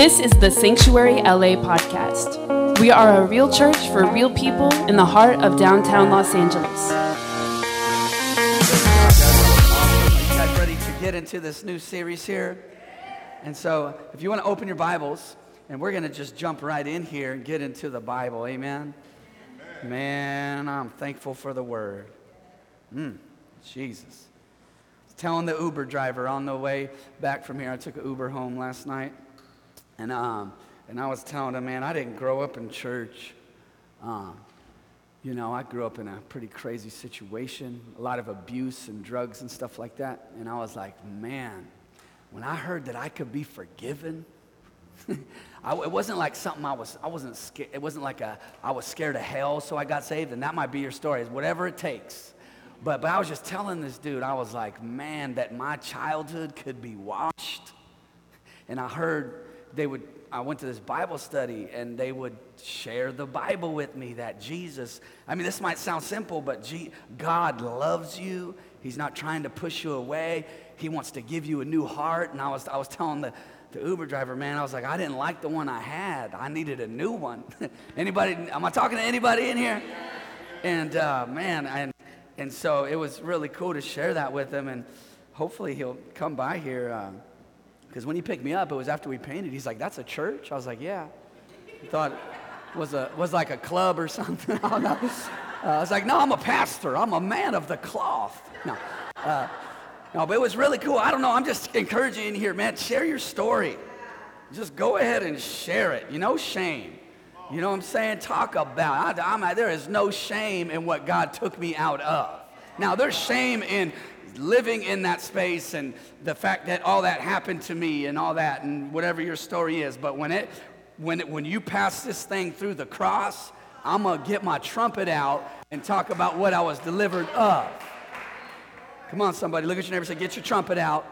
This is the Sanctuary LA podcast. We are a real church for real people in the heart of downtown Los Angeles. You guys ready to get into this new series here? And so, if you want to open your Bibles, and we're going to just jump right in here and get into the Bible. Amen. Man, I'm thankful for the Word. Mm, Jesus. Telling the Uber driver on the way back from here. I took an Uber home last night, and um, and I was telling him, man, I didn't grow up in church. Um, you know, I grew up in a pretty crazy situation, a lot of abuse and drugs and stuff like that. And I was like, man, when I heard that I could be forgiven, I, it wasn't like something I was, I wasn't scared. It wasn't like a, I was scared of hell, so I got saved. And that might be your story, whatever it takes. But, but I was just telling this dude, I was like, man, that my childhood could be washed. And I heard they would, I went to this Bible study and they would share the Bible with me that Jesus, I mean, this might sound simple, but God loves you. He's not trying to push you away. He wants to give you a new heart. And I was, I was telling the, the Uber driver, man, I was like, I didn't like the one I had. I needed a new one. anybody, am I talking to anybody in here? And uh, man, and, and so it was really cool to share that with him. And hopefully he'll come by here. Because when he picked me up, it was after we painted. He's like, that's a church? I was like, yeah. He thought it was, a, was like a club or something. I. Uh, I was like, no, I'm a pastor. I'm a man of the cloth. No. Uh, no, but it was really cool. I don't know. I'm just encouraging you in here, man. Share your story. Just go ahead and share it. You know, shame. You know what I'm saying? Talk about. I, there is no shame in what God took me out of. Now, there's shame in living in that space and the fact that all that happened to me and all that and whatever your story is. But when it, when it, when you pass this thing through the cross, I'm gonna get my trumpet out and talk about what I was delivered of. Come on, somebody, look at your neighbor say, Get your trumpet out.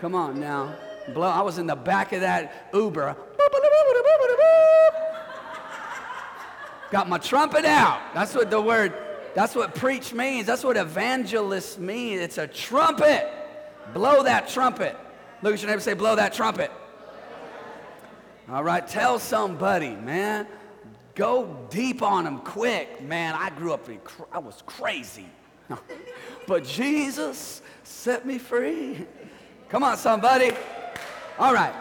Come on now. Blow. I was in the back of that Uber. Got my trumpet out. That's what the word, that's what preach means. That's what evangelist means. It's a trumpet. Blow that trumpet. Look at your neighbor say, Blow that trumpet. All right, tell somebody, man. Go deep on them quick. Man, I grew up, in, I was crazy. but Jesus set me free. Come on, somebody. All right.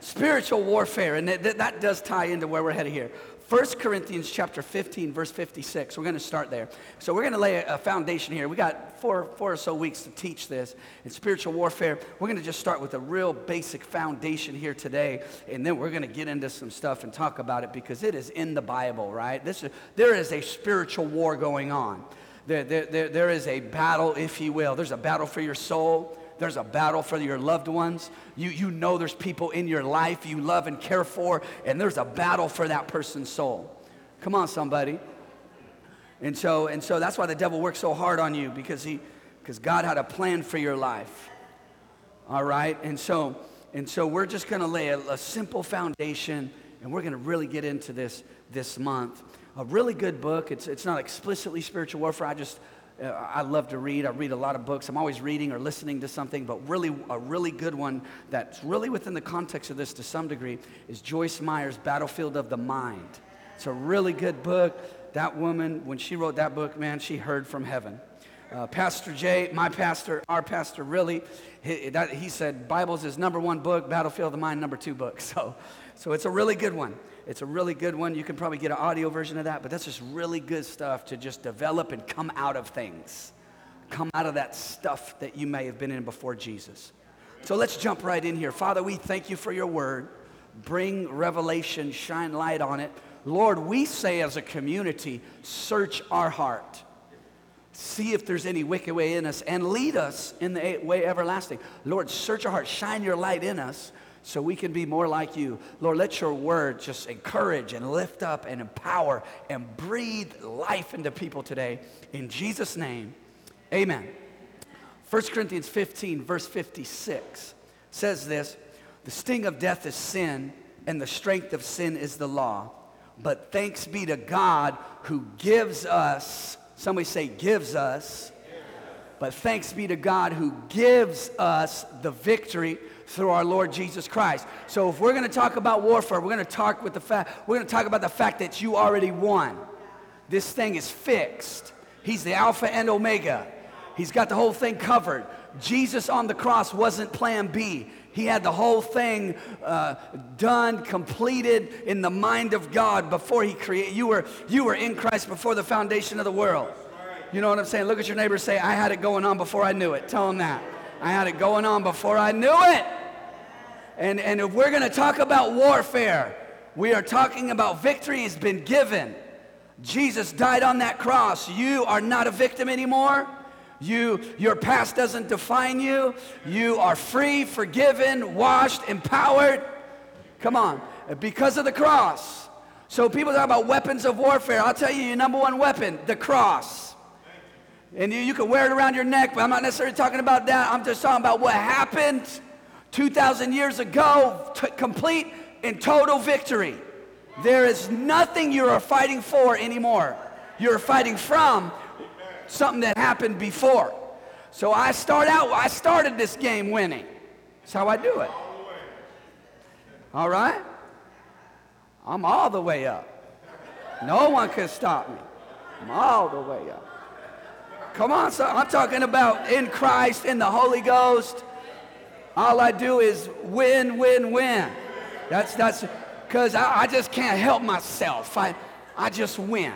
Spiritual warfare, and that, that does tie into where we're headed here. 1 Corinthians chapter 15, verse 56. We're going to start there. So we're going to lay a, foundation here. We got four, four or so weeks to teach this in spiritual warfare. We're going to just start with a real basic foundation here today, and then we're going to get into some stuff and talk about it because it is in the Bible, right? This is, there is a spiritual war going on. There, there, there, there is a battle, if you will. There's a battle for your soul. There's a battle for your loved ones. You, you know there's people in your life you love and care for, and there's a battle for that person's soul. Come on, somebody. And so, and so that's why the devil works so hard on you because he, because God had a plan for your life. All right, and so, and so we're just going to lay a, a simple foundation, and we're going to really get into this this month a really good book. It's, it's not explicitly spiritual warfare. I just, I love to read. I read a lot of books. I'm always reading or listening to something, but really, a really good one that's really within the context of this to some degree is Joyce Meyer's Battlefield of the Mind. It's a really good book. That woman, when she wrote that book, man, she heard from heaven. Uh, pastor Jay, my pastor, our pastor, really, he, that, he said Bible's his number one book, Battlefield of the Mind, number two book. So, so it's a really good one. It's a really good one. You can probably get an audio version of that, but that's just really good stuff to just develop and come out of things. Come out of that stuff that you may have been in before Jesus. So let's jump right in here. Father, we thank you for your word. Bring revelation, shine light on it. Lord, we say as a community, search our heart. See if there's any wicked way in us and lead us in the way everlasting. Lord, search our heart, shine your light in us so we can be more like you. Lord, let your word just encourage and lift up and empower and breathe life into people today. In Jesus' name, amen. 1 Corinthians 15, verse 56 says this The sting of death is sin, and the strength of sin is the law. But thanks be to God who gives us, somebody say, gives us but thanks be to God who gives us the victory through our Lord Jesus Christ. So if we're going to talk about warfare, we're going to talk with the fact we're going to talk about the fact that you already won. This thing is fixed. He's the alpha and omega. He's got the whole thing covered. Jesus on the cross wasn't plan B. He had the whole thing uh, done, completed in the mind of God before he created. You were, you were in Christ before the foundation of the world. You know what I'm saying? Look at your neighbor say, I had it going on before I knew it. Tell him that. I had it going on before I knew it. And, and if we're going to talk about warfare, we are talking about victory has been given. Jesus died on that cross. You are not a victim anymore. You, your past doesn't define you. You are free, forgiven, washed, empowered. Come on, because of the cross. So people talk about weapons of warfare. I'll tell you your number one weapon, the cross. And you, you can wear it around your neck, but I'm not necessarily talking about that. I'm just talking about what happened 2,000 years ago, t- complete and total victory. There is nothing you are fighting for anymore. You're fighting from something that happened before. So I start out, I started this game winning. That's how I do it. All right? I'm all the way up. No one can stop me. I'm all the way up. Come on, son. I'm talking about in Christ, in the Holy Ghost. All I do is win, win, win. That's that's because I, I just can't help myself. I, I just win.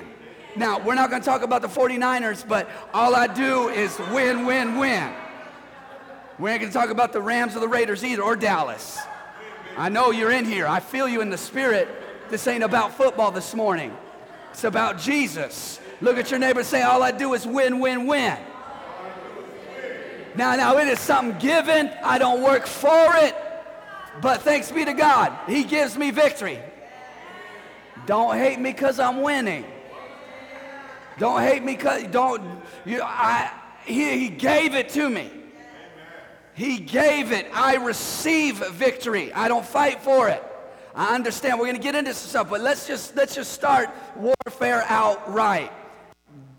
Now, we're not going to talk about the 49ers, but all I do is win, win, win. We ain't going to talk about the Rams or the Raiders either, or Dallas. I know you're in here. I feel you in the spirit. This ain't about football this morning. It's about Jesus. Look at your neighbor say, all I do is win, win, win. Now, now it is something given. I don't work for it. But thanks be to God, He gives me victory. Don't hate me because I'm winning. Don't hate me because don't you I he, he gave it to me. He gave it. I receive victory. I don't fight for it. I understand. We're to get into some stuff, but let's just let's just start warfare outright.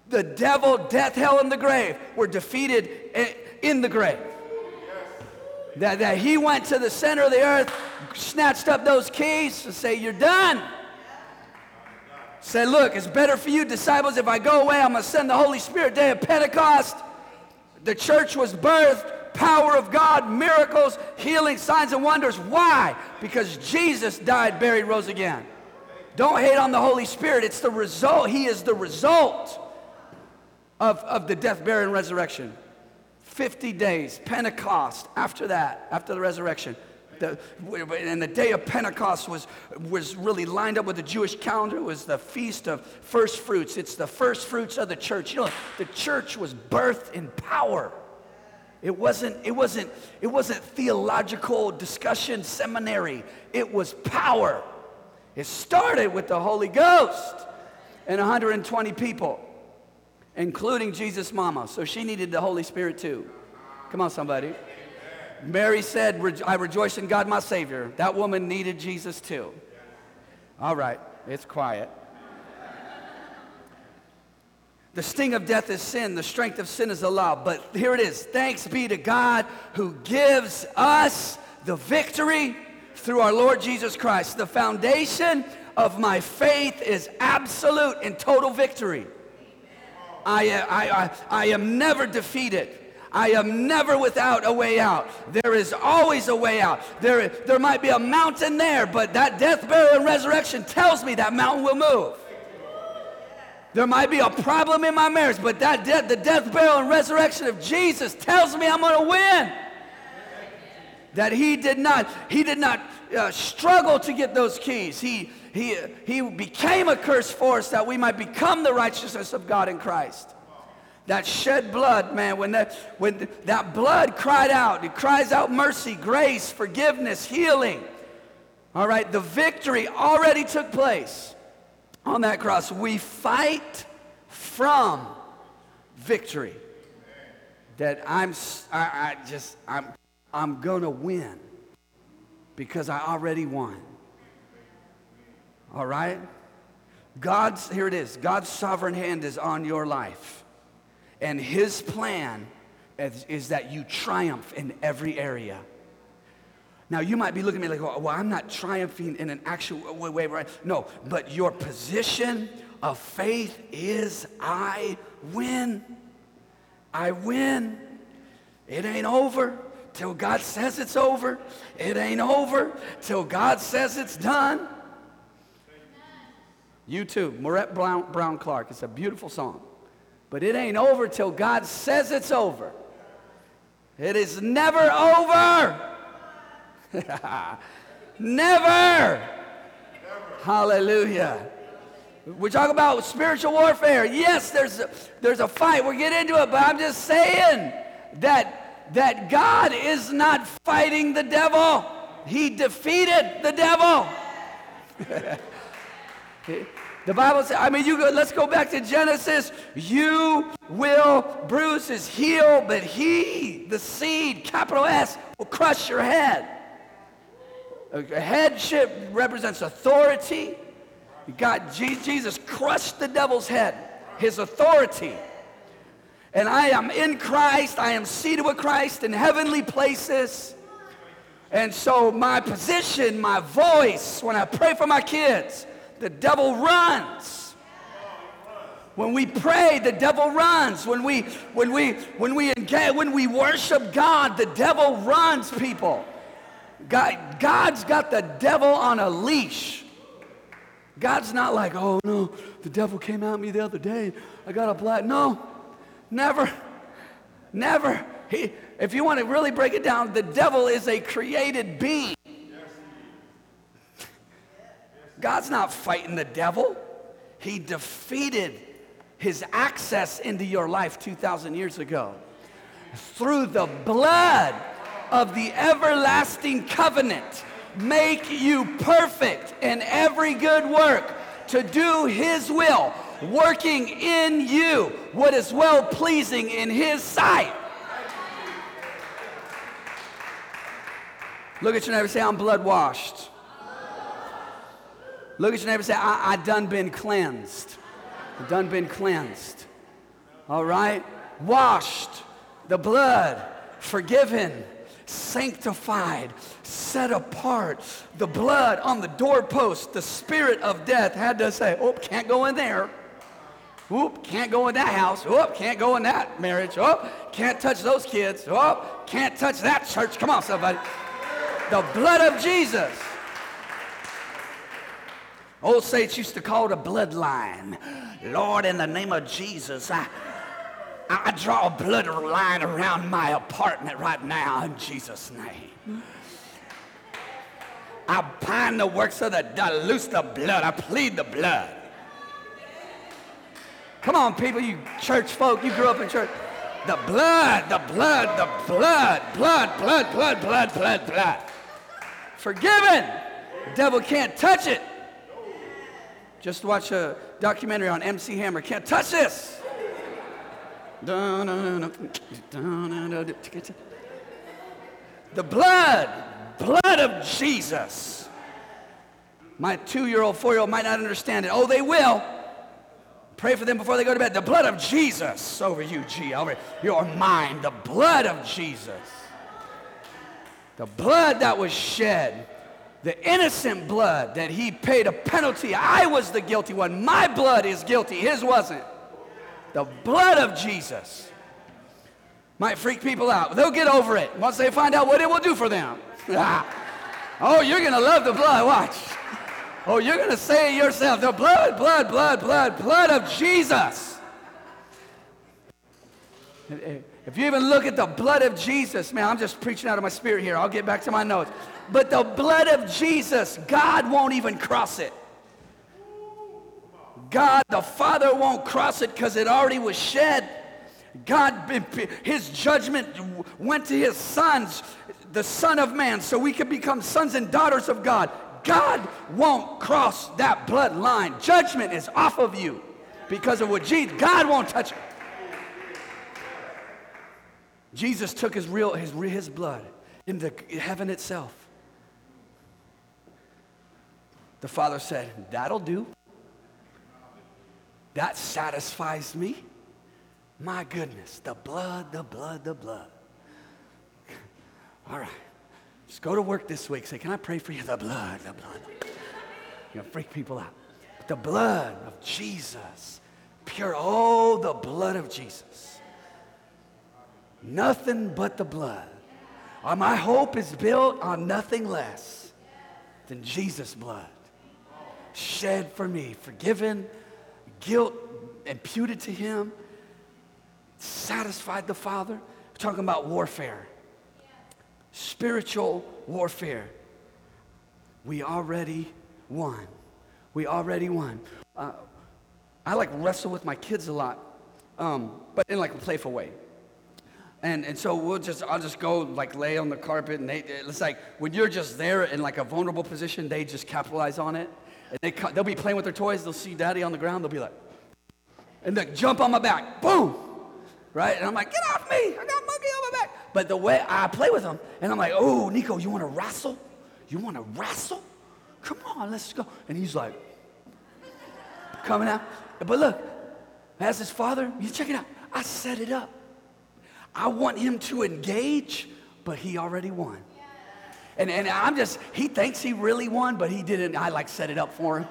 The devil, death, hell, and the grave were defeated in the grave. That, that he went to the center of the earth, snatched up those keys, and say, "You're done." Say, look, it's better for you, disciples, if I go away, I'm going to send the Holy Spirit day of Pentecost. The church was birthed, power of God, miracles, healing, signs, and wonders. Why? Because Jesus died, buried, rose again. Don't hate on the Holy Spirit. It's the result. He is the result of, of the death, burial, and resurrection. 50 days, Pentecost, after that, after the resurrection. The, and the day of Pentecost was, was really lined up with the Jewish calendar. It was the feast of first fruits. It's the first fruits of the church. You know, the church was birthed in power. It wasn't, it wasn't, it wasn't theological discussion seminary. It was power. It started with the Holy Ghost and 120 people, including Jesus' mama. So she needed the Holy Spirit too. Come on, somebody. Mary said, I rejoice in God my Savior. That woman needed Jesus too. All right, it's quiet. The sting of death is sin, the strength of sin is the law. But here it is thanks be to God who gives us the victory through our Lord Jesus Christ. The foundation of my faith is absolute and total victory. I, I, I, I am never defeated. I am never without a way out. There is always a way out. There, there might be a mountain there, but that death, burial, and resurrection tells me that mountain will move. There might be a problem in my marriage, but that de- the death, burial, and resurrection of Jesus tells me I'm going to win. That he did not, he did not uh, struggle to get those keys. He, he, he became a curse for us that we might become the righteousness of God in Christ. That shed blood, man, when that, when that blood cried out, it cries out mercy, grace, forgiveness, healing. All right, the victory already took place on that cross. We fight from victory. That I'm, I, I just, I'm, I'm gonna win because I already won. All right? God's, here it is, God's sovereign hand is on your life. And his plan is, is that you triumph in every area. Now, you might be looking at me like, well, I'm not triumphing in an actual way, right? No, but your position of faith is I win. I win. It ain't over till God says it's over. It ain't over till God says it's done. You too, Maurette Brown, Brown Clark. It's a beautiful song. But it ain't over till God says it's over. It is never over. never. never. Hallelujah. We talk about spiritual warfare. Yes, there's a, there's a fight. We'll get into it, but I'm just saying that, that God is not fighting the devil. He defeated the devil. the Bible says, I mean, you go, let's go back to Genesis. You will bruise his heel, but he, the seed, capital S, will crush your head. Headship represents authority. God, Jesus crushed the devil's head, his authority. And I am in Christ. I am seated with Christ in heavenly places. And so my position, my voice, when I pray for my kids, the devil runs. When we pray, the devil runs. When we when we when we engage, when we worship God, the devil runs, people. God, God's got the devil on a leash. God's not like, oh no, the devil came at me the other day. I got a black. No, never, never. He, if you want to really break it down, the devil is a created being. God's not fighting the devil. He defeated his access into your life 2,000 years ago through the blood of the everlasting covenant make you perfect in every good work to do His will, working in you what is well pleasing in His sight. Look at your neighbor say, I'm blood washed. Look at your neighbor say, I, I done been cleansed. I done been cleansed. All right? Washed, the blood, forgiven, sanctified, set apart. The blood on the doorpost, the spirit of death had to say, Oh, can't go in there. Oop, can't go in that house. Oop, can't go in that marriage. Oop, can't touch those kids. Oop, can't touch that church. Come on, somebody. The blood of Jesus. Old saints used to call it a bloodline. Lord, in the name of Jesus, I, I draw a blood line around my apartment right now in Jesus' name. I bind the works of the devil, loose the blood. I plead the blood. Come on, people, you church folk, you grew up in church. The blood, the blood, the blood, blood, blood, blood, blood, blood, blood. Forgiven. The devil can't touch it. Just watch a documentary on MC Hammer. Can't touch this. The blood, blood of Jesus. My two year old, four year old might not understand it. Oh, they will. Pray for them before they go to bed. The blood of Jesus over you, G, over your mind. The blood of Jesus. The blood that was shed. The innocent blood that he paid a penalty. I was the guilty one. My blood is guilty. His wasn't. The blood of Jesus might freak people out. They'll get over it once they find out what it will do for them. oh, you're going to love the blood. Watch. Oh, you're going to say it yourself the blood, blood, blood, blood, blood of Jesus. If you even look at the blood of Jesus, man, I'm just preaching out of my spirit here. I'll get back to my notes. But the blood of Jesus, God won't even cross it. God the Father won't cross it because it already was shed. God, his judgment went to his sons, the Son of Man, so we could become sons and daughters of God. God won't cross that bloodline. Judgment is off of you because of what Jesus, God won't touch it. Jesus took his real, his, his blood into heaven itself. The Father said, That'll do. That satisfies me. My goodness, the blood, the blood, the blood. All right. Just go to work this week. Say, can I pray for you? The blood, the blood. You're to freak people out. The blood of Jesus. Pure. Oh, the blood of Jesus. Nothing but the blood. Uh, my hope is built on nothing less than Jesus' blood. Shed for me, forgiven, guilt imputed to him, satisfied the Father. We're talking about warfare, spiritual warfare. We already won. We already won. Uh, I like wrestle with my kids a lot, um, but in like a playful way. And, and so we'll just, I'll just go like lay on the carpet and they, it's like when you're just there in like a vulnerable position, they just capitalize on it. And they, they'll be playing with their toys. They'll see daddy on the ground. They'll be like, and they jump on my back. Boom. Right? And I'm like, get off me. I got monkey on my back. But the way I play with them, and I'm like, oh, Nico, you want to wrestle? You want to wrestle? Come on, let's go. And he's like, coming out. But look, as his father, you check it out. I set it up. I want him to engage, but he already won. And, and I'm just, he thinks he really won, but he didn't. I like set it up for him.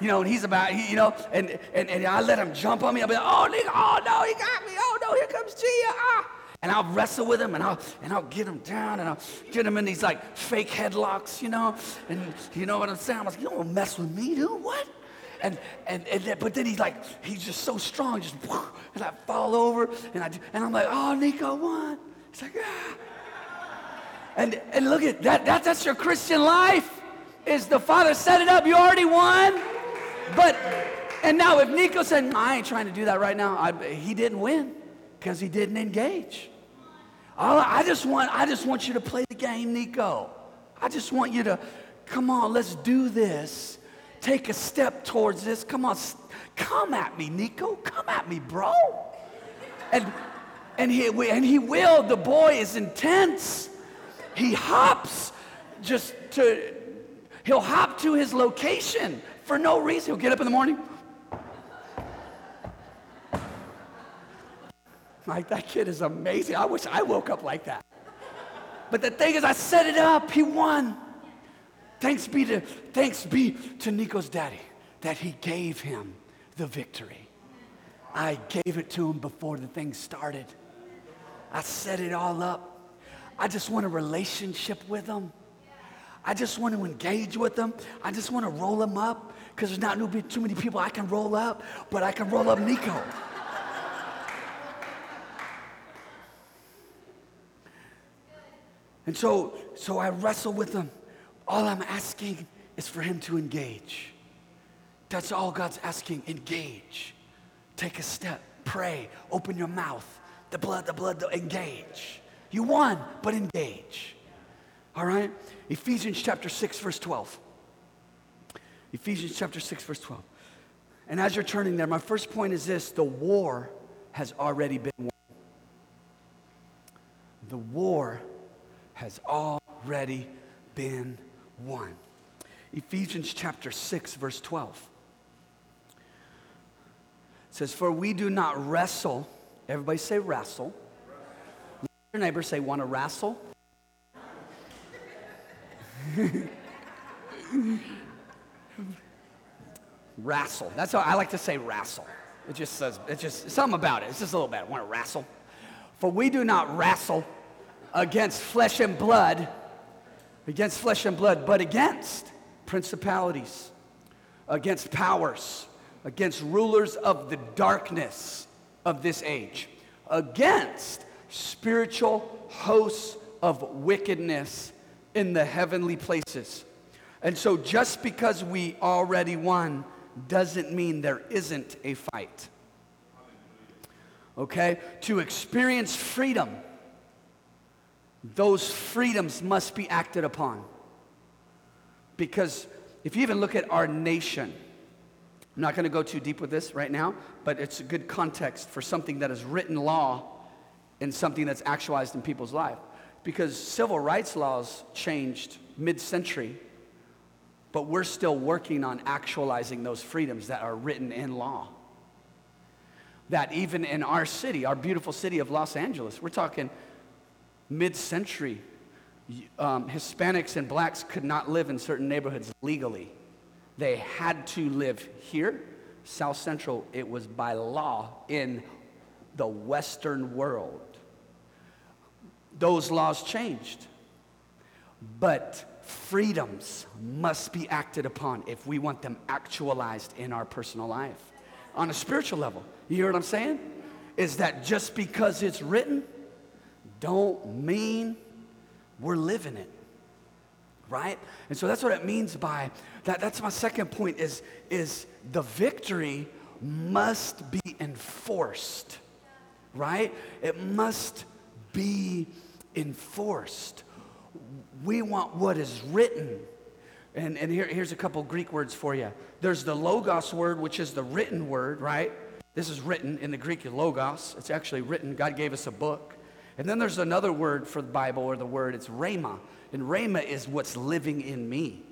You know, and he's about, he, you know, and, and, and I let him jump on me. I'll be like, oh, Nico, oh, no, he got me. Oh, no, here comes Gia. Ah. And I'll wrestle with him and I'll, and I'll get him down and I'll get him in these like fake headlocks, you know. And you know what I'm saying? I'm like, you don't mess with me, dude. What? And, and, and then, but then he's like, he's just so strong, just, and I fall over, and, I, and I'm like, oh, Nico won. He's like, ah. And, and look at that, that, that's your Christian life, is the Father set it up, you already won. But, and now if Nico said, I ain't trying to do that right now, I, he didn't win because he didn't engage. All, I just want, I just want you to play the game, Nico. I just want you to, come on, let's do this take a step towards this. Come on, come at me, Nico. Come at me, bro. And, and, he, and he will. The boy is intense. He hops just to, he'll hop to his location for no reason. He'll get up in the morning. Like, that kid is amazing. I wish I woke up like that. But the thing is, I set it up. He won. Thanks be to, thanks be to Nico's daddy that he gave him the victory. I gave it to him before the thing started. I set it all up. I just want a relationship with them. I just want to engage with them. I just want to roll them up because there's not too many people I can roll up, but I can roll up Nico. and so, so I wrestle with them. All I'm asking is for him to engage. That's all God's asking. Engage. Take a step. Pray. Open your mouth. The blood, the blood, the, engage. You won, but engage. All right? Ephesians chapter 6, verse 12. Ephesians chapter 6, verse 12. And as you're turning there, my first point is this the war has already been won. The war has already been won. Ephesians chapter 6, verse 12 says, For we do not wrestle. Everybody say wrestle. Your neighbor say, Want to wrestle? wrestle. That's how I like to say wrestle. It just says, it's just something about it. It's just a little bit. Want to wrestle? For we do not wrestle against flesh and blood against flesh and blood, but against principalities, against powers, against rulers of the darkness of this age, against spiritual hosts of wickedness in the heavenly places. And so, just because we already won doesn't mean there isn't a fight. Okay? To experience freedom those freedoms must be acted upon. Because if you even look at our nation, I'm not going to go too deep with this right now, but it's a good context for something that is written law and something that's actualized in people's life. Because civil rights laws changed mid century, but we're still working on actualizing those freedoms that are written in law. that even in our city, our beautiful city of Los Angeles, we're talking mid century, um, Hispanics and blacks could not live in certain neighborhoods legally. They had to live here. South Central, it was by law in the Western world. Those laws changed. But freedoms must be acted upon if we want them actualized in our personal life. On a spiritual level, you hear what I'm saying? Is that just because it's written, don't mean we're living it. Right? And so that's what it means by that. That's my second point is, is the victory must be enforced. Right? It must be enforced. We want what is written. And, and here, here's a couple Greek words for you. There's the logos word, which is the written word, right? This is written in the Greek logos. It's actually written. God gave us a book. And then there's another word for the Bible or the word, it's rhema. And rhema is what's living in me.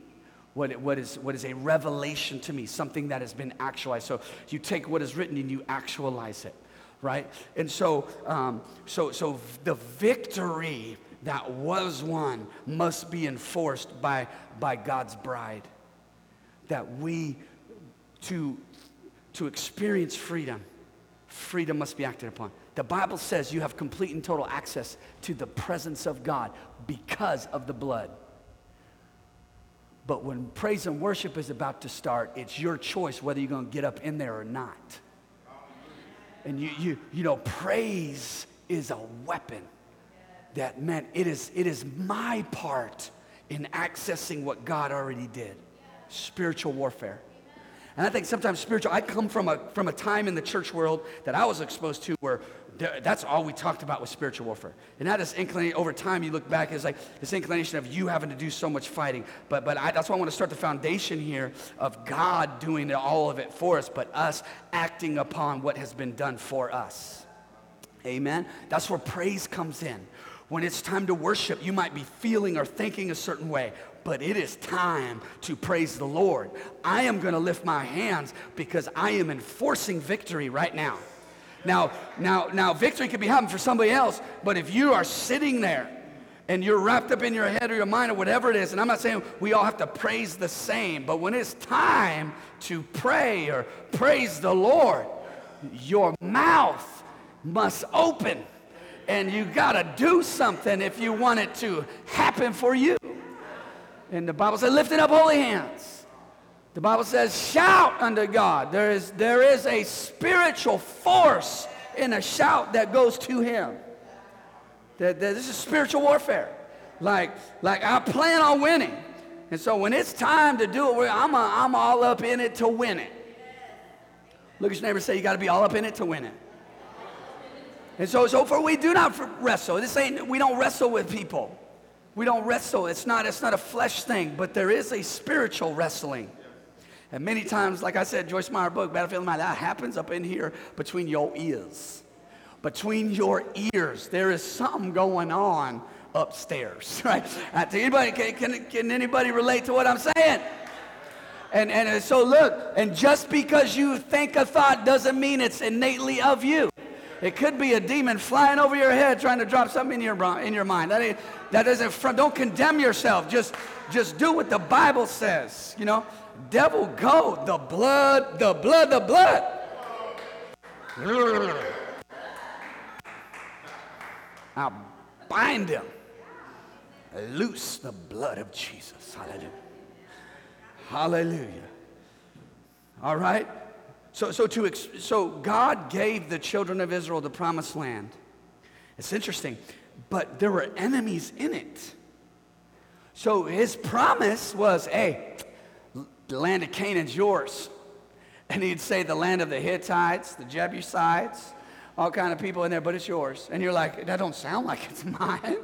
What, what, is, what is a revelation to me, something that has been actualized. So you take what is written and you actualize it right? And so, um, so, so the victory that was won must be enforced by, by God's bride. That we, to, to experience freedom, freedom must be acted upon. The Bible says you have complete and total access to the presence of God because of the blood. But when praise and worship is about to start, it's your choice whether you're going to get up in there or not. And you, you, you know, praise is a weapon that meant it is, it is my part in accessing what God already did spiritual warfare. And I think sometimes spiritual, I come from a, from a time in the church world that I was exposed to where that's all we talked about was spiritual warfare. And that is inclination, over time, you look back, it's like this inclination of you having to do so much fighting. But, but I, that's why I want to start the foundation here of God doing all of it for us, but us acting upon what has been done for us. Amen? That's where praise comes in. When it's time to worship, you might be feeling or thinking a certain way, but it is time to praise the Lord. I am going to lift my hands because I am enforcing victory right now. Now, now, now, victory could be happening for somebody else, but if you are sitting there and you're wrapped up in your head or your mind or whatever it is, and I'm not saying we all have to praise the same, but when it's time to pray or praise the Lord, your mouth must open and you got to do something if you want it to happen for you. And the Bible said, lifting up holy hands. The Bible says, shout unto God. There is, there is a spiritual force in a shout that goes to Him. That, that this is spiritual warfare. Like, like I plan on winning. And so when it's time to do it, I'm, a, I'm all up in it to win it. Look at your neighbor say, You got to be all up in it to win it. And so, so for we do not wrestle. This ain't, we don't wrestle with people. We don't wrestle. It's not, it's not a flesh thing, but there is a spiritual wrestling. And many times, like I said, Joyce Meyer book, Battlefield of My that happens up in here between your ears. Between your ears, there is something going on upstairs, right? Uh, anybody, can, can, can anybody relate to what I'm saying? And, and so look, and just because you think a thought doesn't mean it's innately of you. It could be a demon flying over your head trying to drop something in your, in your mind. That, ain't, that doesn't, don't condemn yourself. Just, just do what the Bible says, you know. Devil, go. The blood, the blood, the blood. I bind him. Loose the blood of Jesus. Hallelujah. Hallelujah. All right? So, so, to, so God gave the children of Israel the promised land. It's interesting, but there were enemies in it. So his promise was, hey, the land of Canaan's yours. And he'd say the land of the Hittites, the Jebusites, all kind of people in there, but it's yours. And you're like, that don't sound like it's mine.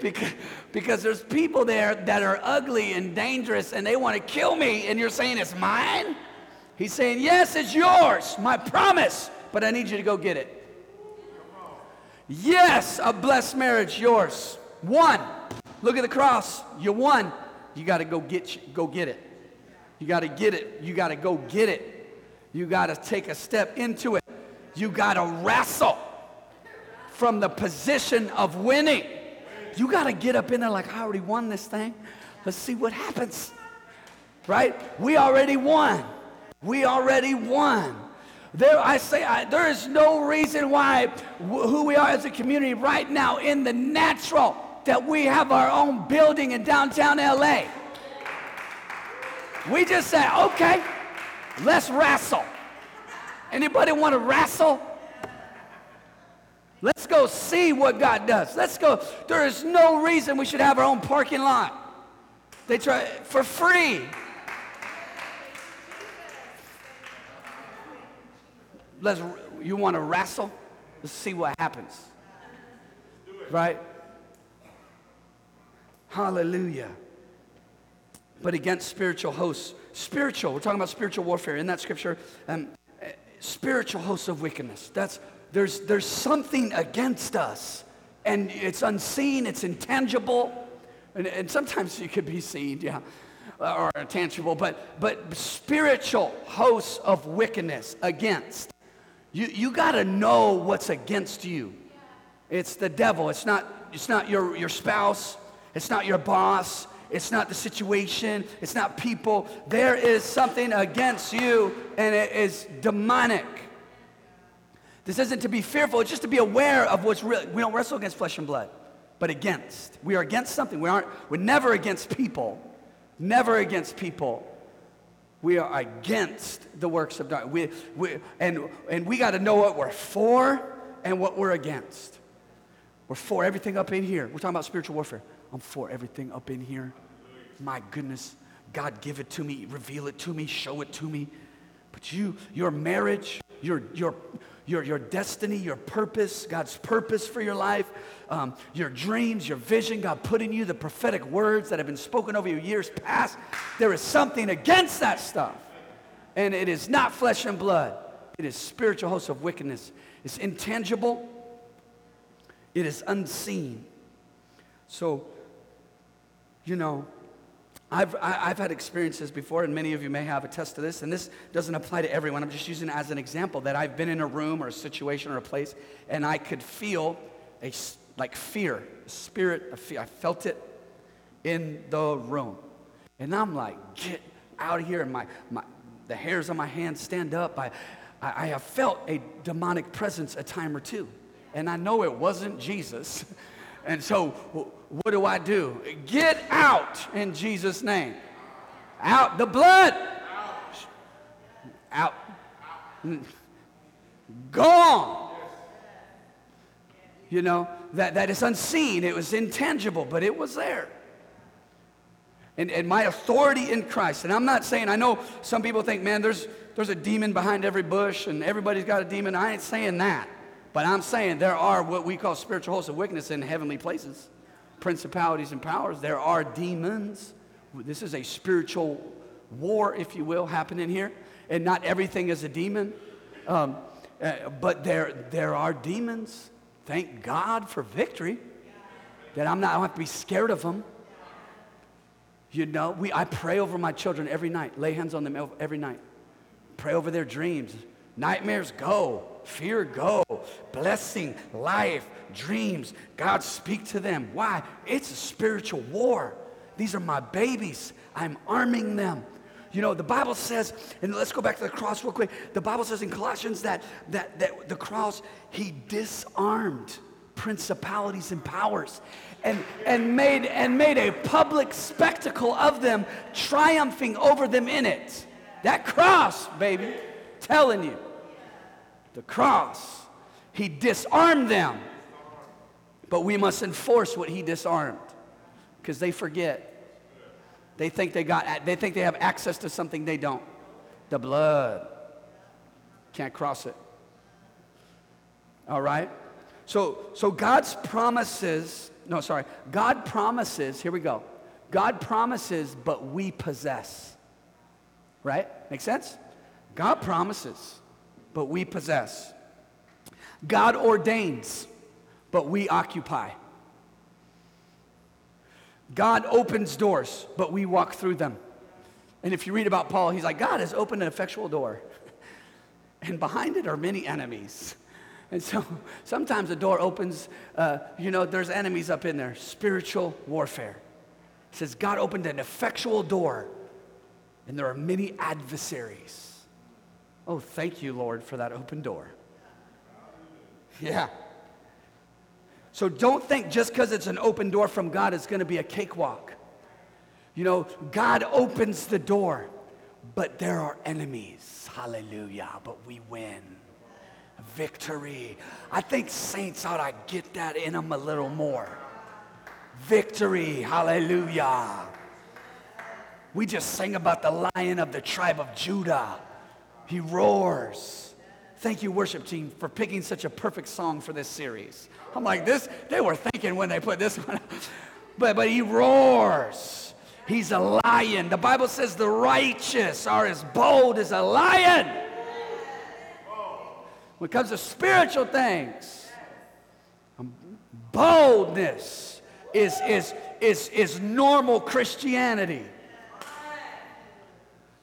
because, because there's people there that are ugly and dangerous and they want to kill me, and you're saying it's mine? He's saying, yes, it's yours, my promise, but I need you to go get it. Yes, a blessed marriage, yours. One. Look at the cross. You won. You got to go get go get it. You got to get it. You got to go get it. You got to take a step into it. you got to wrestle from the position of winning. You got to get up in there like, I already won this thing. Let's see what happens. Right? We already won. We already won. There, I say, I, there is no reason why who we are as a community right now in the natural that we have our own building in downtown LA. We just said, okay, let's wrestle. Anybody want to wrestle? Let's go see what God does. Let's go. There is no reason we should have our own parking lot. They try for free. Let's, you want to wrestle? Let's see what happens. Right? Hallelujah. But against spiritual hosts, spiritual, we're talking about spiritual warfare in that scripture, um, spiritual hosts of wickedness. That's, there's, there's something against us, and it's unseen, it's intangible, and, and sometimes it could be seen, yeah, or tangible, but, but spiritual hosts of wickedness against. You, you got to know what's against you. It's the devil. It's not, it's not your, your spouse. It's not your boss. It's not the situation. It's not people. There is something against you, and it is demonic. This isn't to be fearful, it's just to be aware of what's real. We don't wrestle against flesh and blood, but against. We are against something. We aren't, we're never against people. Never against people. We are against the works of darkness. We, we, and, and we got to know what we're for and what we're against. We're for everything up in here. We're talking about spiritual warfare. I'm for everything up in here. My goodness. God, give it to me, reveal it to me, show it to me. But you, your marriage, your, your, your, your destiny, your purpose, God's purpose for your life, um, your dreams, your vision, God put in you the prophetic words that have been spoken over you years past. There is something against that stuff. And it is not flesh and blood, it is spiritual hosts of wickedness. It's intangible, it is unseen. So, you know, I've, I've had experiences before, and many of you may have attest to this, and this doesn't apply to everyone. I'm just using it as an example that I've been in a room or a situation or a place, and I could feel a, like fear, a spirit of fear. I felt it in the room. And I'm like, get out of here. And my, my, the hairs on my hands stand up. I, I, I have felt a demonic presence a time or two. And I know it wasn't Jesus. And so, what do I do? Get out in Jesus' name. Out the blood. Out. Gone. You know, that, that is unseen. It was intangible, but it was there. And, and my authority in Christ. And I'm not saying, I know some people think, man, there's, there's a demon behind every bush and everybody's got a demon. I ain't saying that. But I'm saying there are what we call spiritual hosts of wickedness in heavenly places, principalities and powers. There are demons. This is a spiritual war, if you will, happening here. And not everything is a demon. Um, uh, but there, there are demons. Thank God for victory. That I'm not, I don't have to be scared of them. You know, we, I pray over my children every night, lay hands on them every night. Pray over their dreams. Nightmares go, fear go, blessing, life, dreams. God speak to them. Why? It's a spiritual war. These are my babies. I'm arming them. You know, the Bible says, and let's go back to the cross real quick. The Bible says in Colossians that, that, that the cross, he disarmed principalities and powers and, and, made, and made a public spectacle of them, triumphing over them in it. That cross, baby, telling you, the cross, he disarmed them. But we must enforce what he disarmed because they forget. They think they got they think they have access to something they don't. The blood. Can't cross it. All right? So so God's promises, no, sorry. God promises, here we go. God promises, but we possess. Right? Make sense? God promises, but we possess. God ordains, but we occupy. God opens doors, but we walk through them. And if you read about Paul, he's like, God has opened an effectual door. and behind it are many enemies. And so sometimes a door opens, uh, you know, there's enemies up in there, spiritual warfare. It says God opened an effectual door, and there are many adversaries. Oh, thank you, Lord, for that open door. Yeah. So don't think just because it's an open door from God, it's going to be a cakewalk. You know, God opens the door, but there are enemies. Hallelujah. But we win. Victory. I think saints ought to get that in them a little more. Victory. Hallelujah. We just sang about the lion of the tribe of Judah. He roars. Thank you, worship team, for picking such a perfect song for this series. I'm like, this, they were thinking when they put this one. but, but he roars. He's a lion. The Bible says the righteous are as bold as a lion. When it comes to spiritual things, um, boldness is, is, is, is normal Christianity.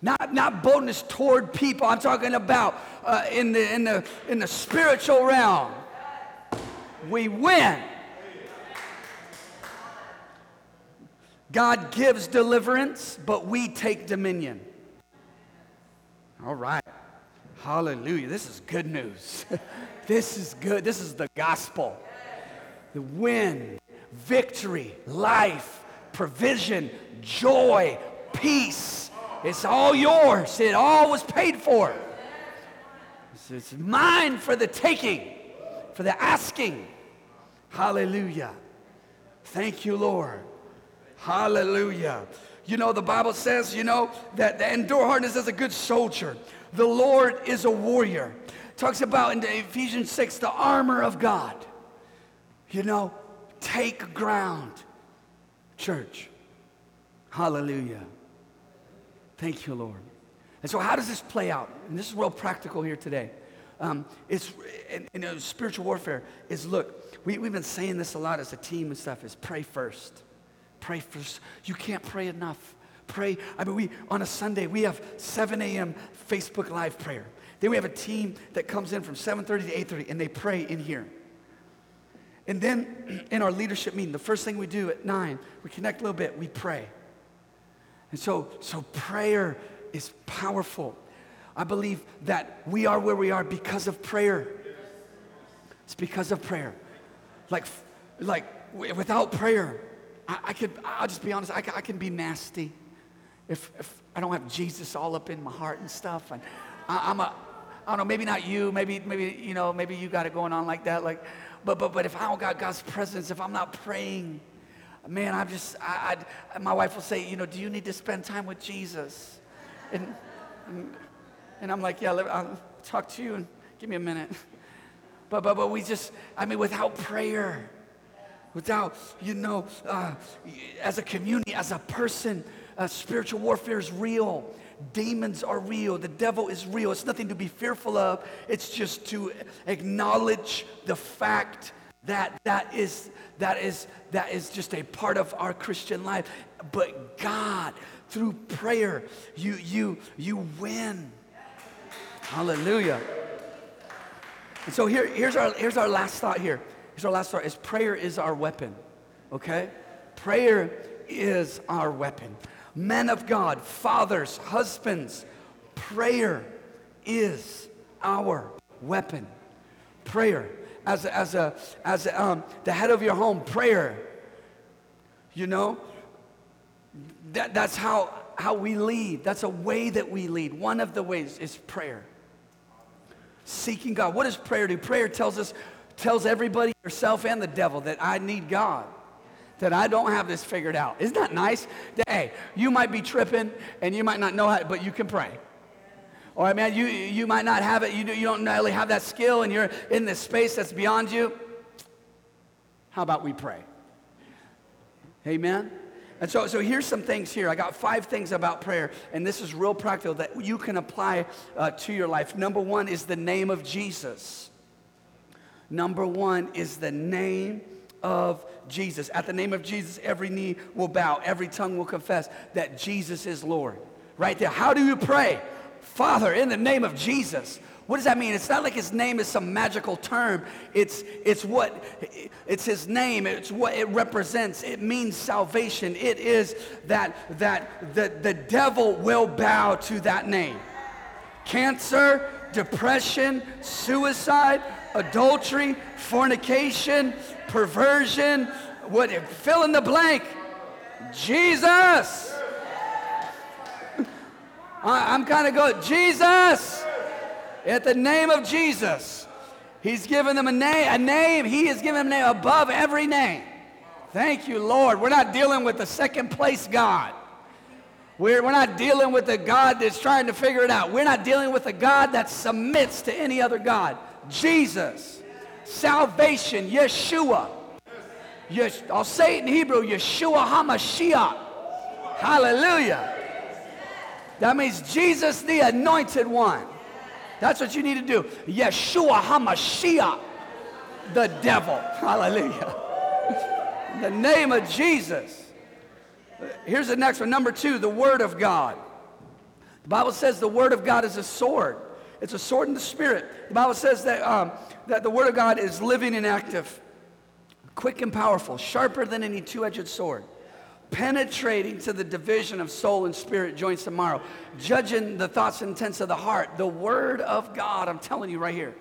Not, not boldness toward people. I'm talking about uh, in, the, in, the, in the spiritual realm. We win. God gives deliverance, but we take dominion. All right. Hallelujah. This is good news. this is good. This is the gospel. The win, victory, life, provision, joy, peace. It's all yours. It all was paid for. It's mine for the taking, for the asking. Hallelujah. Thank you, Lord. Hallelujah. You know, the Bible says, you know, that the endure hardness as a good soldier. The Lord is a warrior. Talks about in Ephesians 6, the armor of God. You know, take ground. Church. Hallelujah. Thank you, Lord. And so, how does this play out? And this is real practical here today. Um, it's in, in spiritual warfare. Is look, we, we've been saying this a lot as a team and stuff. Is pray first. Pray first. You can't pray enough. Pray. I mean, we on a Sunday we have 7 a.m. Facebook Live prayer. Then we have a team that comes in from 7:30 to 8:30, and they pray in here. And then in our leadership meeting, the first thing we do at nine, we connect a little bit. We pray. And so, so prayer is powerful. I believe that we are where we are because of prayer. It's because of prayer. Like, like without prayer, I, I could, I'll just be honest, I, I can be nasty if, if I don't have Jesus all up in my heart and stuff. And I, I'm a, I don't know, maybe not you, maybe, maybe, you know, maybe you got it going on like that. Like, but, but, but if I don't got God's presence, if I'm not praying, man, I'm just, I, I, my wife will say, you know, do you need to spend time with Jesus? And, and, and I'm like, yeah, I'll talk to you and give me a minute. But, but, but we just, I mean, without prayer, without, you know, uh, as a community, as a person, uh, spiritual warfare is real. Demons are real. The devil is real. It's nothing to be fearful of. It's just to acknowledge the fact that that is that is that is just a part of our Christian life. But God, through prayer, you you you win. Hallelujah. And so here, here's our here's our last thought here. Here's our last thought is prayer is our weapon. Okay? Prayer is our weapon. Men of God, fathers, husbands, prayer is our weapon. Prayer. As a, as a, as a, um, the head of your home, prayer. You know, that, that's how, how we lead. That's a way that we lead. One of the ways is prayer. Seeking God. What does prayer do? Prayer tells us tells everybody, yourself and the devil, that I need God, that I don't have this figured out. Isn't that nice? That, hey, you might be tripping and you might not know how, but you can pray. All right, man, you, you might not have it, you, you don't really have that skill and you're in this space that's beyond you. How about we pray? Amen? And so, so here's some things here. I got five things about prayer, and this is real practical that you can apply uh, to your life. Number one is the name of Jesus. Number one is the name of Jesus. At the name of Jesus, every knee will bow, every tongue will confess that Jesus is Lord. Right there. How do you pray? Father, in the name of Jesus, What does that mean? It's not like his name is some magical term. It's, it's what, it's his name. It's what it represents. It means salvation. It is that, that the, the devil will bow to that name. Cancer, depression, suicide, adultery, fornication, perversion, what, fill in the blank. Jesus. I'm kind of going, Jesus. At the name of Jesus, He's given them a name, a name. He has given them a name above every name. Thank you, Lord. We're not dealing with the second place God. We're, we're not dealing with a God that's trying to figure it out. We're not dealing with a God that submits to any other God. Jesus, salvation, Yeshua. Yes, I'll say it in Hebrew, Yeshua HaMashiach. Hallelujah. That means Jesus, the anointed one. That's what you need to do. Yeshua HaMashiach, the devil. Hallelujah. In the name of Jesus. Here's the next one. Number two, the Word of God. The Bible says the Word of God is a sword. It's a sword in the Spirit. The Bible says that, um, that the Word of God is living and active, quick and powerful, sharper than any two edged sword penetrating to the division of soul and spirit, joints and marrow, judging the thoughts and intents of the heart. The Word of God, I'm telling you right here,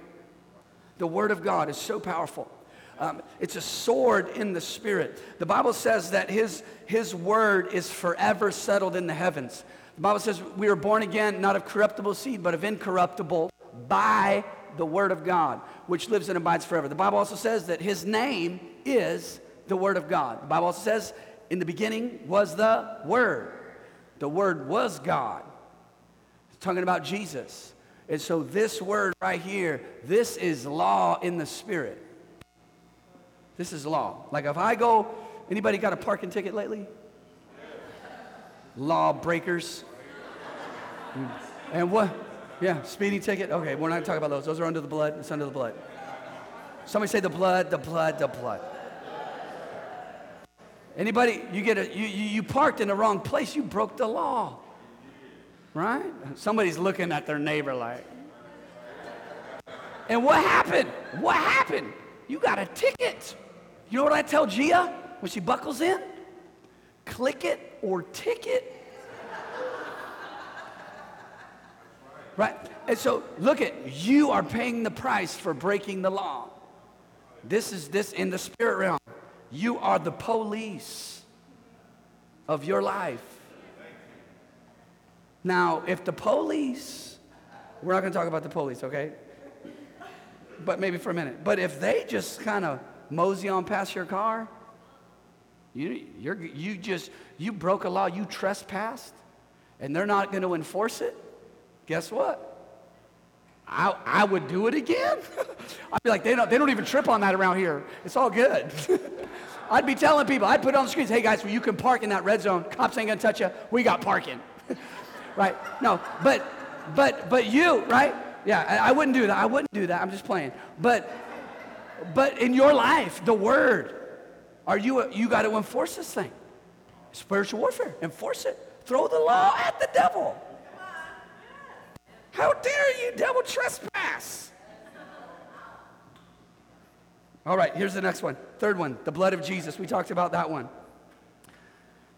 the Word of God is so powerful. Um, it's a sword in the spirit. The Bible says that his, his word is forever settled in the heavens. The Bible says we are born again, not of corruptible seed, but of incorruptible by the word of God, which lives and abides forever. The Bible also says that his name is the word of God. The Bible also says in the beginning was the Word. The Word was God. It's talking about Jesus. And so, this word right here, this is law in the Spirit. This is law. Like if I go, anybody got a parking ticket lately? Law breakers. And what? Yeah, speeding ticket. Okay, we're not talking about those. Those are under the blood. It's under the blood. Somebody say the blood, the blood, the blood. Anybody, you get a, you, you parked in the wrong place, you broke the law. Right? Somebody's looking at their neighbor like, and what happened? What happened? You got a ticket. You know what I tell Gia when she buckles in? Click it or ticket. Right? And so look at you are paying the price for breaking the law. This is this in the spirit realm. You are the police of your life. Now, if the police, we're not going to talk about the police, okay? But maybe for a minute. But if they just kind of mosey on past your car, you, you're, you just, you broke a law, you trespassed, and they're not going to enforce it, guess what? I, I would do it again. I'd be like, they don't, they don't even trip on that around here. It's all good. I'd be telling people, I'd put it on the screens, hey guys, well, you can park in that red zone. Cops ain't gonna touch you. We got parking. right? No, but, but, but you, right? Yeah, I, I wouldn't do that. I wouldn't do that. I'm just playing. But, but in your life, the word, are you, you got to enforce this thing. Spiritual warfare, enforce it. Throw the law at the devil. How dare you, double trespass? All right, here's the next one. Third one, the blood of Jesus. We talked about that one.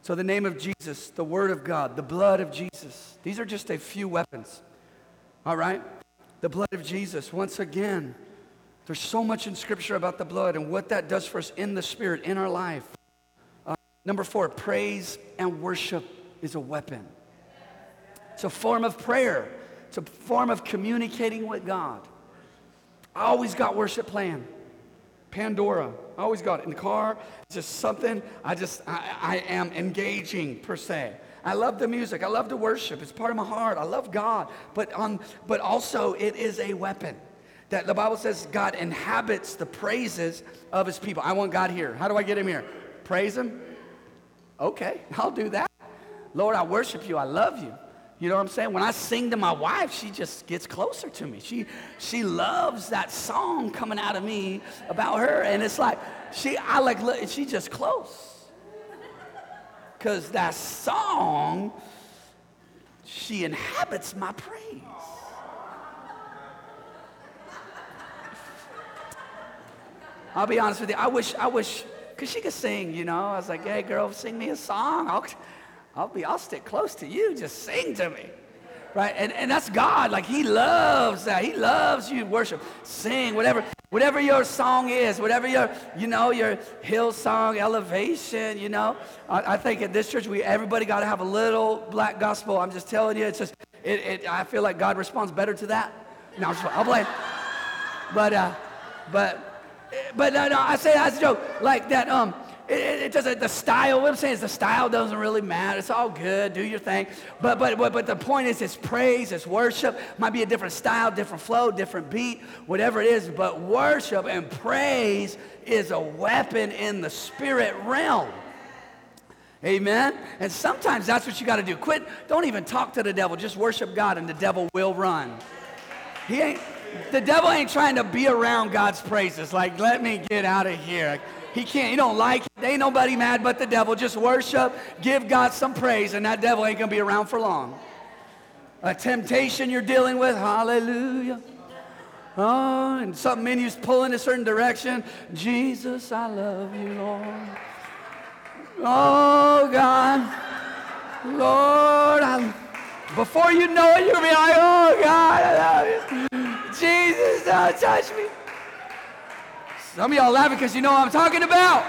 So, the name of Jesus, the Word of God, the blood of Jesus. These are just a few weapons. All right? The blood of Jesus. Once again, there's so much in Scripture about the blood and what that does for us in the Spirit, in our life. Uh, number four, praise and worship is a weapon. It's a form of prayer. It's a form of communicating with God. I always got worship plan. Pandora, I always got it in the car. Just something I just, I, I am engaging per se. I love the music. I love the worship. It's part of my heart. I love God. But, on, but also, it is a weapon. That the Bible says God inhabits the praises of his people. I want God here. How do I get him here? Praise him? Okay, I'll do that. Lord, I worship you. I love you. You know what I'm saying? When I sing to my wife, she just gets closer to me. She, she loves that song coming out of me about her. And it's like, she, I like, look, she just close. Because that song, she inhabits my praise. I'll be honest with you. I wish, I wish, because she could sing, you know. I was like, hey, girl, sing me a song. I'll, I'll, be, I'll stick close to you. Just sing to me. Right? And, and that's God. Like, He loves that. He loves you worship. Sing, whatever, whatever your song is, whatever your, you know, your Hillsong, elevation, you know. I, I think at this church, we everybody got to have a little black gospel. I'm just telling you, it's just, it, it, I feel like God responds better to that. No, I'm just, I'll blame. But, uh, but, but no, no, I say that as a joke. Like that, um, it, it, doesn't, the style, what I'm saying is the style doesn't really matter. It's all good, do your thing. But, but, but, but the point is, it's praise, it's worship. Might be a different style, different flow, different beat, whatever it is. But worship and praise is a weapon in the spirit realm. Amen? And sometimes that's what you got to do. Quit, don't even talk to the devil. Just worship God and the devil will run. He ain't, the devil ain't trying to be around God's praises. Like, let me get out of here. He can't, he don't like it. Ain't nobody mad but the devil. Just worship, give God some praise, and that devil ain't gonna be around for long. A temptation you're dealing with, hallelujah. Oh, and something in you's pulling a certain direction. Jesus, I love you, Lord. Oh, God. Lord, I before you know it, you'll be like, oh God, I love you. Jesus, don't touch me. Some of y'all laughing because you know what I'm talking about.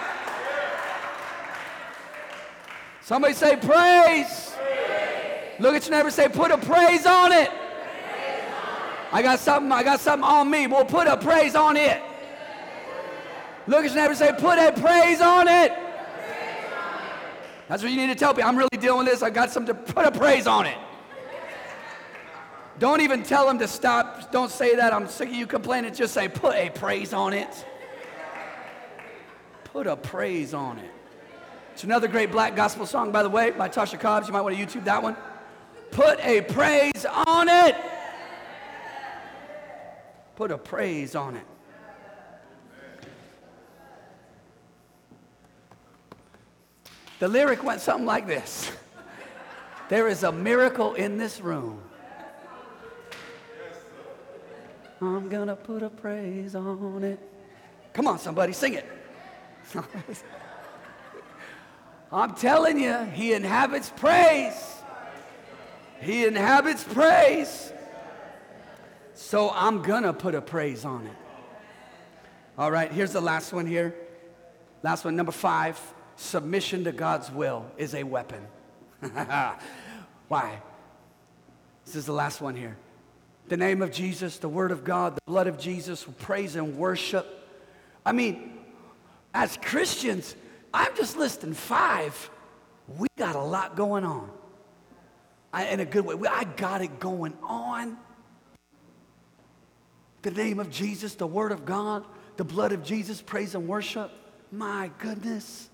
Somebody say praise. praise. Look at your neighbor say, put a praise on it. I got something, I got something on me. We'll put a praise on it. Look at your neighbor say, put a praise on it. That's what you need to tell me. I'm really dealing with this. I got something to put a praise on it. Don't even tell them to stop. Don't say that. I'm sick of you complaining. Just say, put a praise on it. Put a praise on it. It's another great black gospel song, by the way, by Tasha Cobbs. You might want to YouTube that one. Put a praise on it. Put a praise on it. The lyric went something like this There is a miracle in this room. I'm gonna put a praise on it. Come on, somebody, sing it. I'm telling you, he inhabits praise. He inhabits praise. So I'm gonna put a praise on it. All right, here's the last one here. Last one, number five submission to God's will is a weapon. Why? This is the last one here the name of Jesus, the Word of God, the blood of Jesus, praise and worship. I mean, as Christians, I'm just listing five. We got a lot going on. I, in a good way. I got it going on. The name of Jesus, the Word of God, the blood of Jesus, praise and worship. My goodness.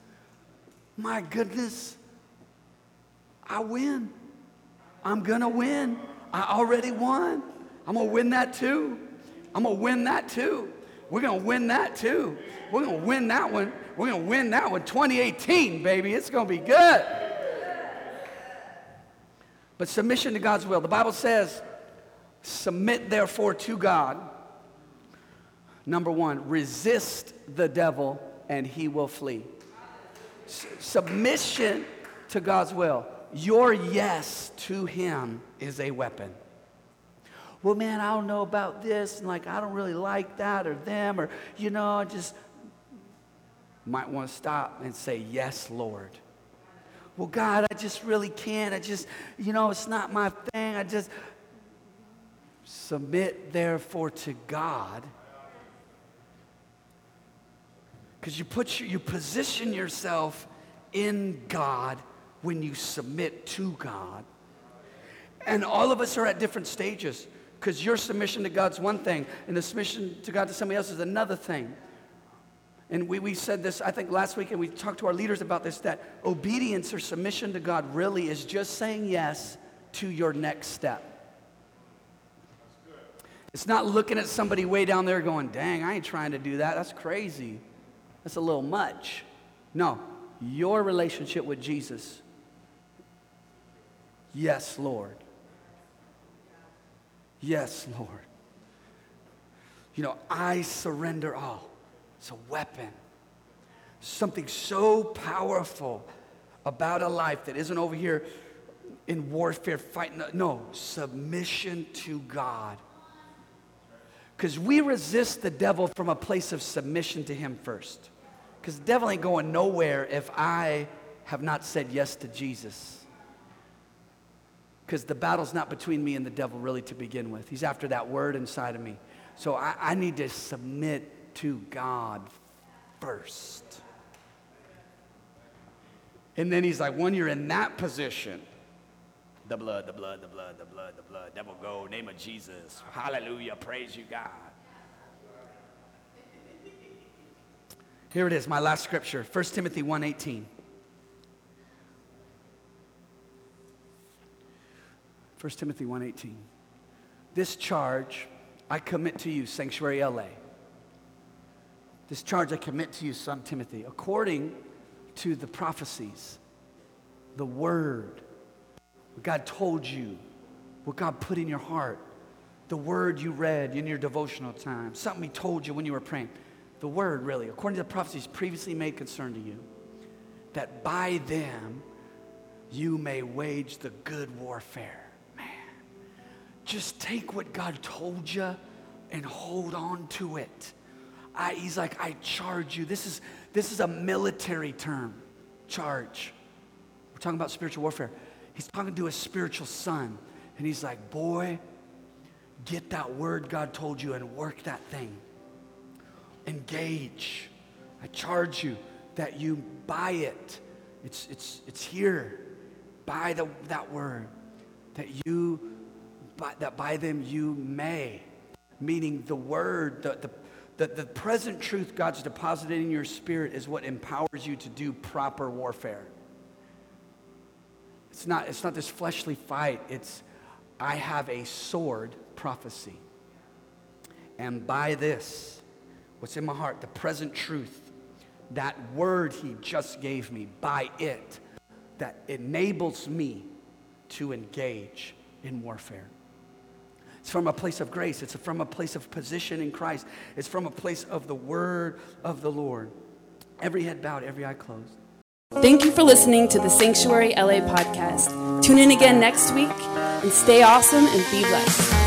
My goodness. I win. I'm going to win. I already won. I'm going to win that too. I'm going to win that too. We're going to win that too. We're going to win that one. We're going to win that one. 2018, baby. It's going to be good. But submission to God's will. The Bible says, submit therefore to God. Number one, resist the devil and he will flee. S- submission to God's will. Your yes to him is a weapon well, man, I don't know about this, and like, I don't really like that or them, or, you know, I just might want to stop and say, Yes, Lord. Well, God, I just really can't. I just, you know, it's not my thing. I just submit, therefore, to God. Because you put you position yourself in God when you submit to God. And all of us are at different stages because your submission to God's one thing, and the submission to God to somebody else is another thing. And we, we said this, I think, last week, and we talked to our leaders about this that obedience or submission to God really is just saying yes to your next step. It's not looking at somebody way down there going, dang, I ain't trying to do that. That's crazy. That's a little much. No, your relationship with Jesus. Yes, Lord. Yes, Lord. You know, I surrender all. It's a weapon. Something so powerful about a life that isn't over here in warfare fighting. No, submission to God. Because we resist the devil from a place of submission to him first. Because the devil ain't going nowhere if I have not said yes to Jesus. Because the battle's not between me and the devil, really, to begin with. He's after that word inside of me. So I, I need to submit to God first. And then he's like, when you're in that position, the blood, the blood, the blood, the blood, the blood, devil go, name of Jesus. Hallelujah, praise you, God. Here it is, my last scripture, 1 Timothy 1:18. 1 Timothy 1:18. This charge I commit to you, Sanctuary LA. This charge I commit to you, son Timothy, according to the prophecies, the word, what God told you, what God put in your heart, the word you read in your devotional time, something He told you when you were praying the word really, according to the prophecies previously made concern to you, that by them you may wage the good warfare. Just take what God told you and hold on to it. I, he's like, I charge you. This is, this is a military term, charge. We're talking about spiritual warfare. He's talking to a spiritual son, and he's like, Boy, get that word God told you and work that thing engage. I charge you that you buy it. It's, it's, it's here. Buy the, that word. That you, by, that by them you may. Meaning the word, the, the, the, the present truth God's deposited in your spirit is what empowers you to do proper warfare. It's not, it's not this fleshly fight. It's, I have a sword prophecy. And by this, what's in my heart, the present truth, that word he just gave me, by it, that enables me to engage in warfare. It's from a place of grace. It's from a place of position in Christ. It's from a place of the word of the Lord. Every head bowed, every eye closed. Thank you for listening to the Sanctuary LA podcast. Tune in again next week and stay awesome and be blessed.